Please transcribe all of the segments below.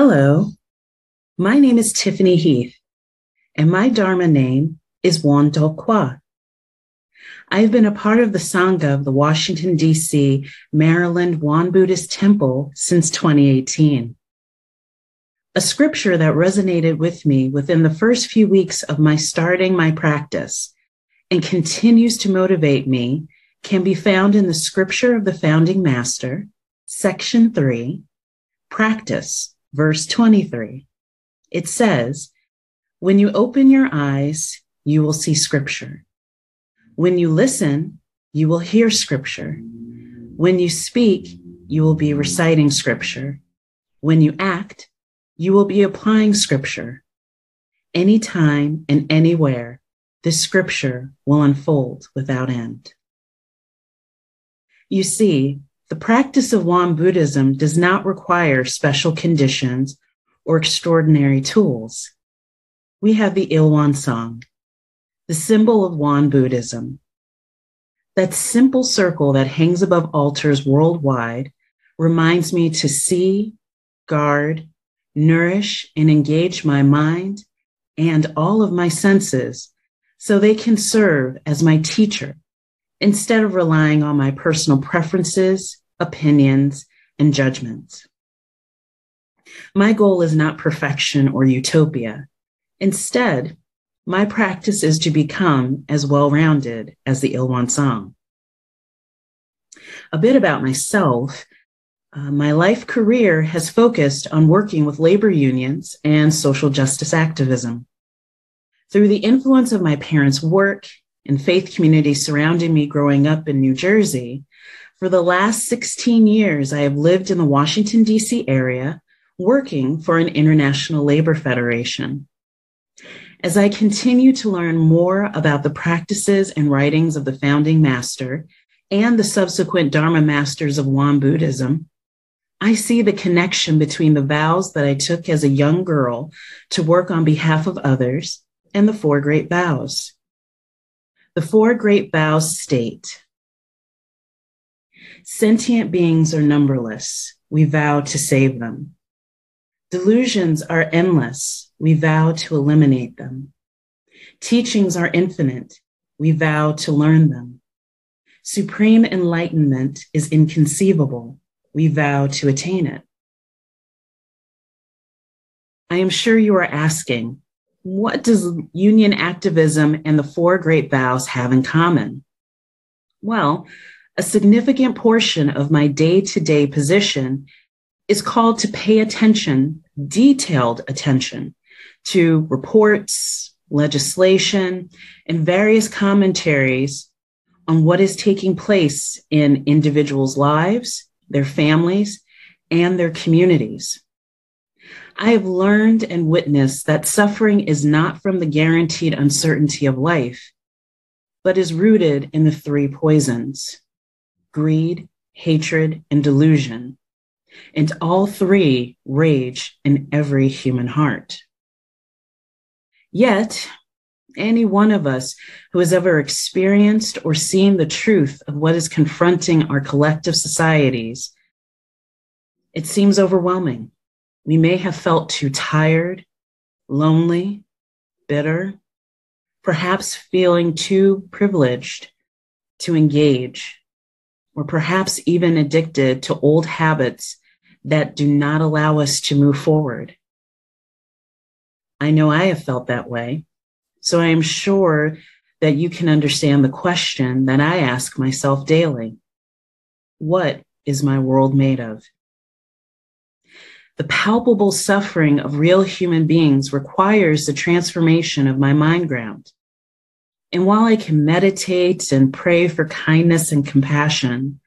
Hello, my name is Tiffany Heath, and my Dharma name is Won Dwok Hwa. I have been a part of the Sangha of the Washington, D.C., Maryland Won Buddhist Temple since 2018. A scripture that resonated with me within the first few weeks of my starting my practice and continues to motivate me can be found in the scripture of the founding master, section three, practice verse 23. It says, When you open your eyes, you will see scripture. When you listen, you will hear scripture. When you speak, you will be reciting scripture. When you act, you will be applying scripture. Anytime and anywhere, this scripture will unfold without end. You see, the practice of Won Buddhism does not require special conditions or extraordinary tools. We have the Il-Won-Sang, the symbol of Won Buddhism. That simple circle that hangs above altars worldwide reminds me to see, guard, nourish, and engage my mind and all of my senses so they can serve as my teacher instead of relying on my personal preferences, opinions, and judgments. My goal is not perfection or utopia. Instead, my practice is to become as well rounded as the Il-Won-Sang. A bit about myself. Uh, my life career has focused on working with labor unions and social justice activism. Through the influence of my parents' work and faith community surrounding me growing up in New Jersey, for the last 16 years, I have lived in the Washington, D.C. area, working for an international labor federation. As I continue to learn more about the practices and writings of the founding master and the subsequent Dharma masters of Won Buddhism, I see the connection between the vows that I took as a young girl to work on behalf of others and the four great vows. The four great vows state Sentient beings are numberless. We vow to save them. Delusions are endless. We vow to eliminate them. Teachings are infinite. We vow to learn them. Supreme enlightenment is inconceivable. We vow to attain it. I am sure you are asking, what does union activism and the four great vows have in common? Well, a significant portion of my day to day position is called to pay attention, detailed attention to reports, legislation, and various commentaries on what is taking place in individuals' lives, their families, and their communities. I have learned and witnessed that suffering is not from the guaranteed uncertainty of life, but is rooted in the three poisons greed, hatred, and delusion. And all three rage in every human heart. Yet, any one of us who has ever experienced or seen the truth of what is confronting our collective societies, it seems overwhelming we may have felt too tired, lonely, bitter, perhaps feeling too privileged to engage, or perhaps even addicted to old habits that do not allow us to move forward. I know I have felt that way, so I am sure that you can understand the question that I ask myself daily. What is my world made of? The palpable suffering of real human beings requires the transformation of my mind ground. And while I can meditate and pray for kindness and compassion,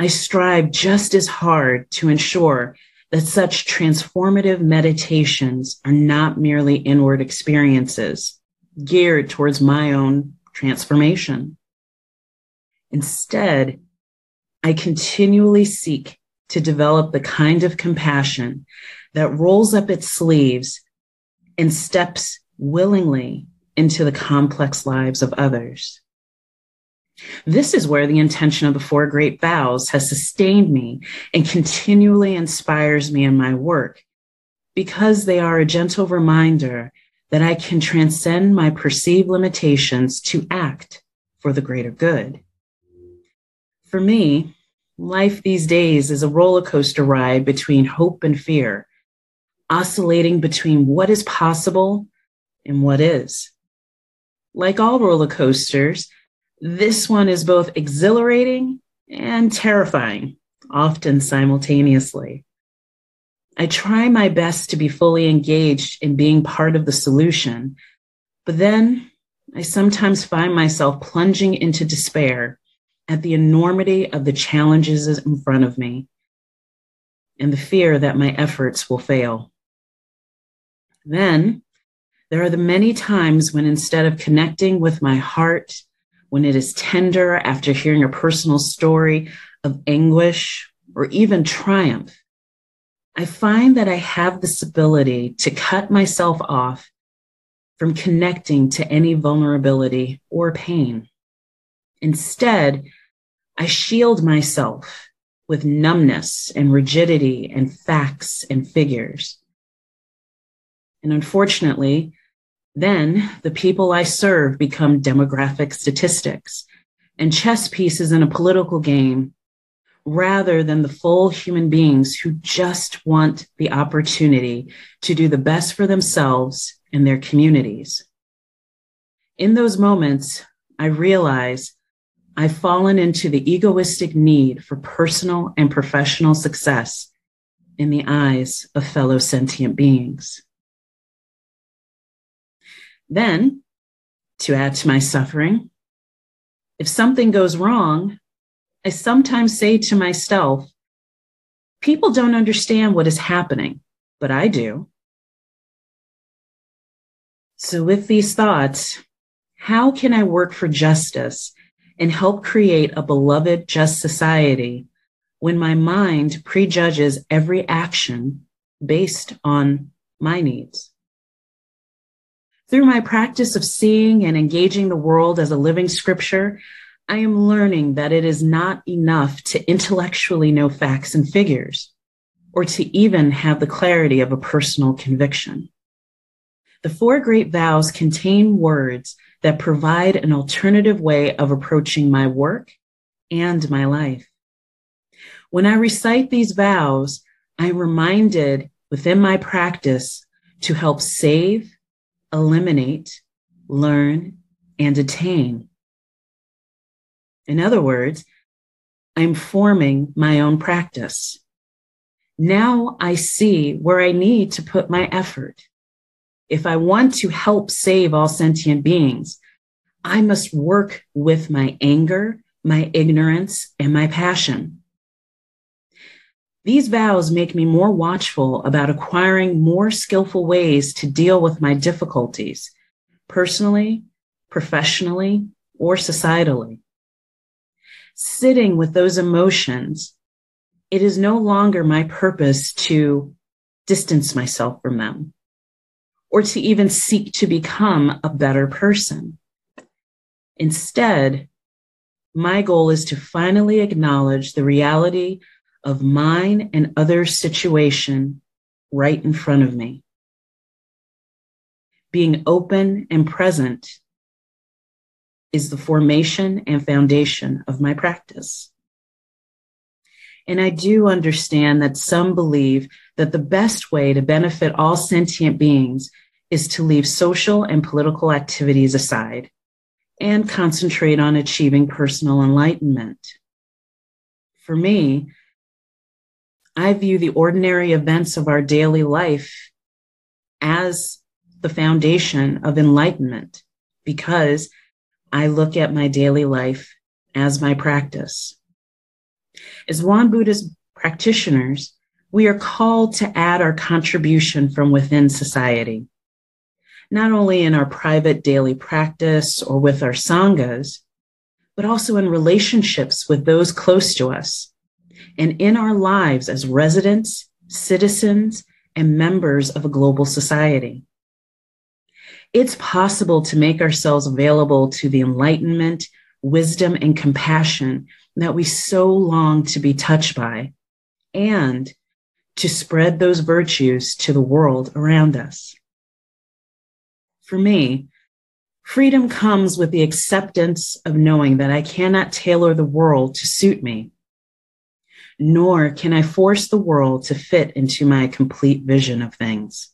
I strive just as hard to ensure that such transformative meditations are not merely inward experiences geared towards my own transformation. Instead, I continually seek to develop the kind of compassion that rolls up its sleeves and steps willingly into the complex lives of others. This is where the intention of the four great vows has sustained me and continually inspires me in my work because they are a gentle reminder that I can transcend my perceived limitations to act for the greater good. For me, life these days is a roller coaster ride between hope and fear, oscillating between what is possible and what is. Like all roller coasters, this one is both exhilarating and terrifying, often simultaneously. I try my best to be fully engaged in being part of the solution, but then I sometimes find myself plunging into despair at the enormity of the challenges in front of me and the fear that my efforts will fail. Then there are the many times when instead of connecting with my heart, when it is tender after hearing a personal story of anguish or even triumph, I find that I have this ability to cut myself off from connecting to any vulnerability or pain. Instead, I shield myself with numbness and rigidity and facts and figures. And unfortunately, then the people I serve become demographic statistics and chess pieces in a political game rather than the full human beings who just want the opportunity to do the best for themselves and their communities. In those moments, I realize I've fallen into the egoistic need for personal and professional success in the eyes of fellow sentient beings. Then, to add to my suffering, if something goes wrong, I sometimes say to myself, people don't understand what is happening, but I do. So, with these thoughts, how can I work for justice and help create a beloved, just society when my mind prejudges every action based on my needs? Through my practice of seeing and engaging the world as a living scripture, I am learning that it is not enough to intellectually know facts and figures or to even have the clarity of a personal conviction. The four great vows contain words that provide an alternative way of approaching my work and my life. When I recite these vows, I'm reminded within my practice to help save, eliminate, learn, and attain in other words, I'm forming my own practice. Now I see where I need to put my effort. If I want to help save all sentient beings, I must work with my anger, my ignorance, and my passion. These vows make me more watchful about acquiring more skillful ways to deal with my difficulties, personally, professionally, or societally sitting with those emotions, it is no longer my purpose to distance myself from them or to even seek to become a better person. Instead, my goal is to finally acknowledge the reality of mine and others' situation right in front of me. Being open and present is the formation and foundation of my practice. And I do understand that some believe that the best way to benefit all sentient beings is to leave social and political activities aside and concentrate on achieving personal enlightenment. For me, I view the ordinary events of our daily life as the foundation of enlightenment because I look at my daily life as my practice. As Won Buddhist practitioners, we are called to add our contribution from within society, not only in our private daily practice or with our sanghas, but also in relationships with those close to us and in our lives as residents, citizens, and members of a global society it's possible to make ourselves available to the enlightenment, wisdom, and compassion that we so long to be touched by, and to spread those virtues to the world around us. For me, freedom comes with the acceptance of knowing that I cannot tailor the world to suit me, nor can I force the world to fit into my complete vision of things.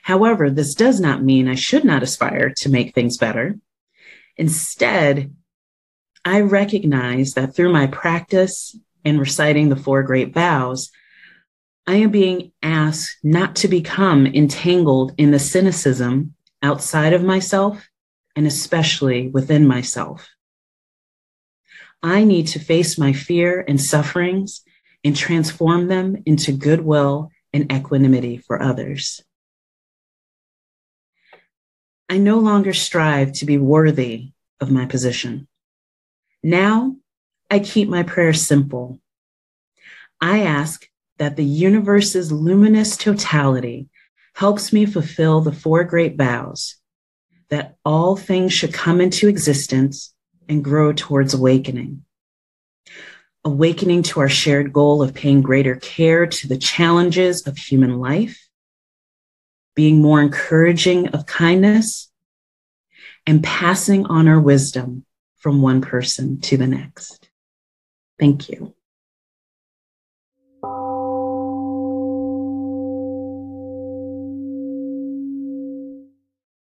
However, this does not mean I should not aspire to make things better. Instead, I recognize that through my practice in reciting the four great vows, I am being asked not to become entangled in the cynicism outside of myself and especially within myself. I need to face my fear and sufferings and transform them into goodwill and equanimity for others. I no longer strive to be worthy of my position. Now I keep my prayers simple. I ask that the universe's luminous totality helps me fulfill the four great vows that all things should come into existence and grow towards awakening. Awakening to our shared goal of paying greater care to the challenges of human life being more encouraging of kindness, and passing on our wisdom from one person to the next. Thank you.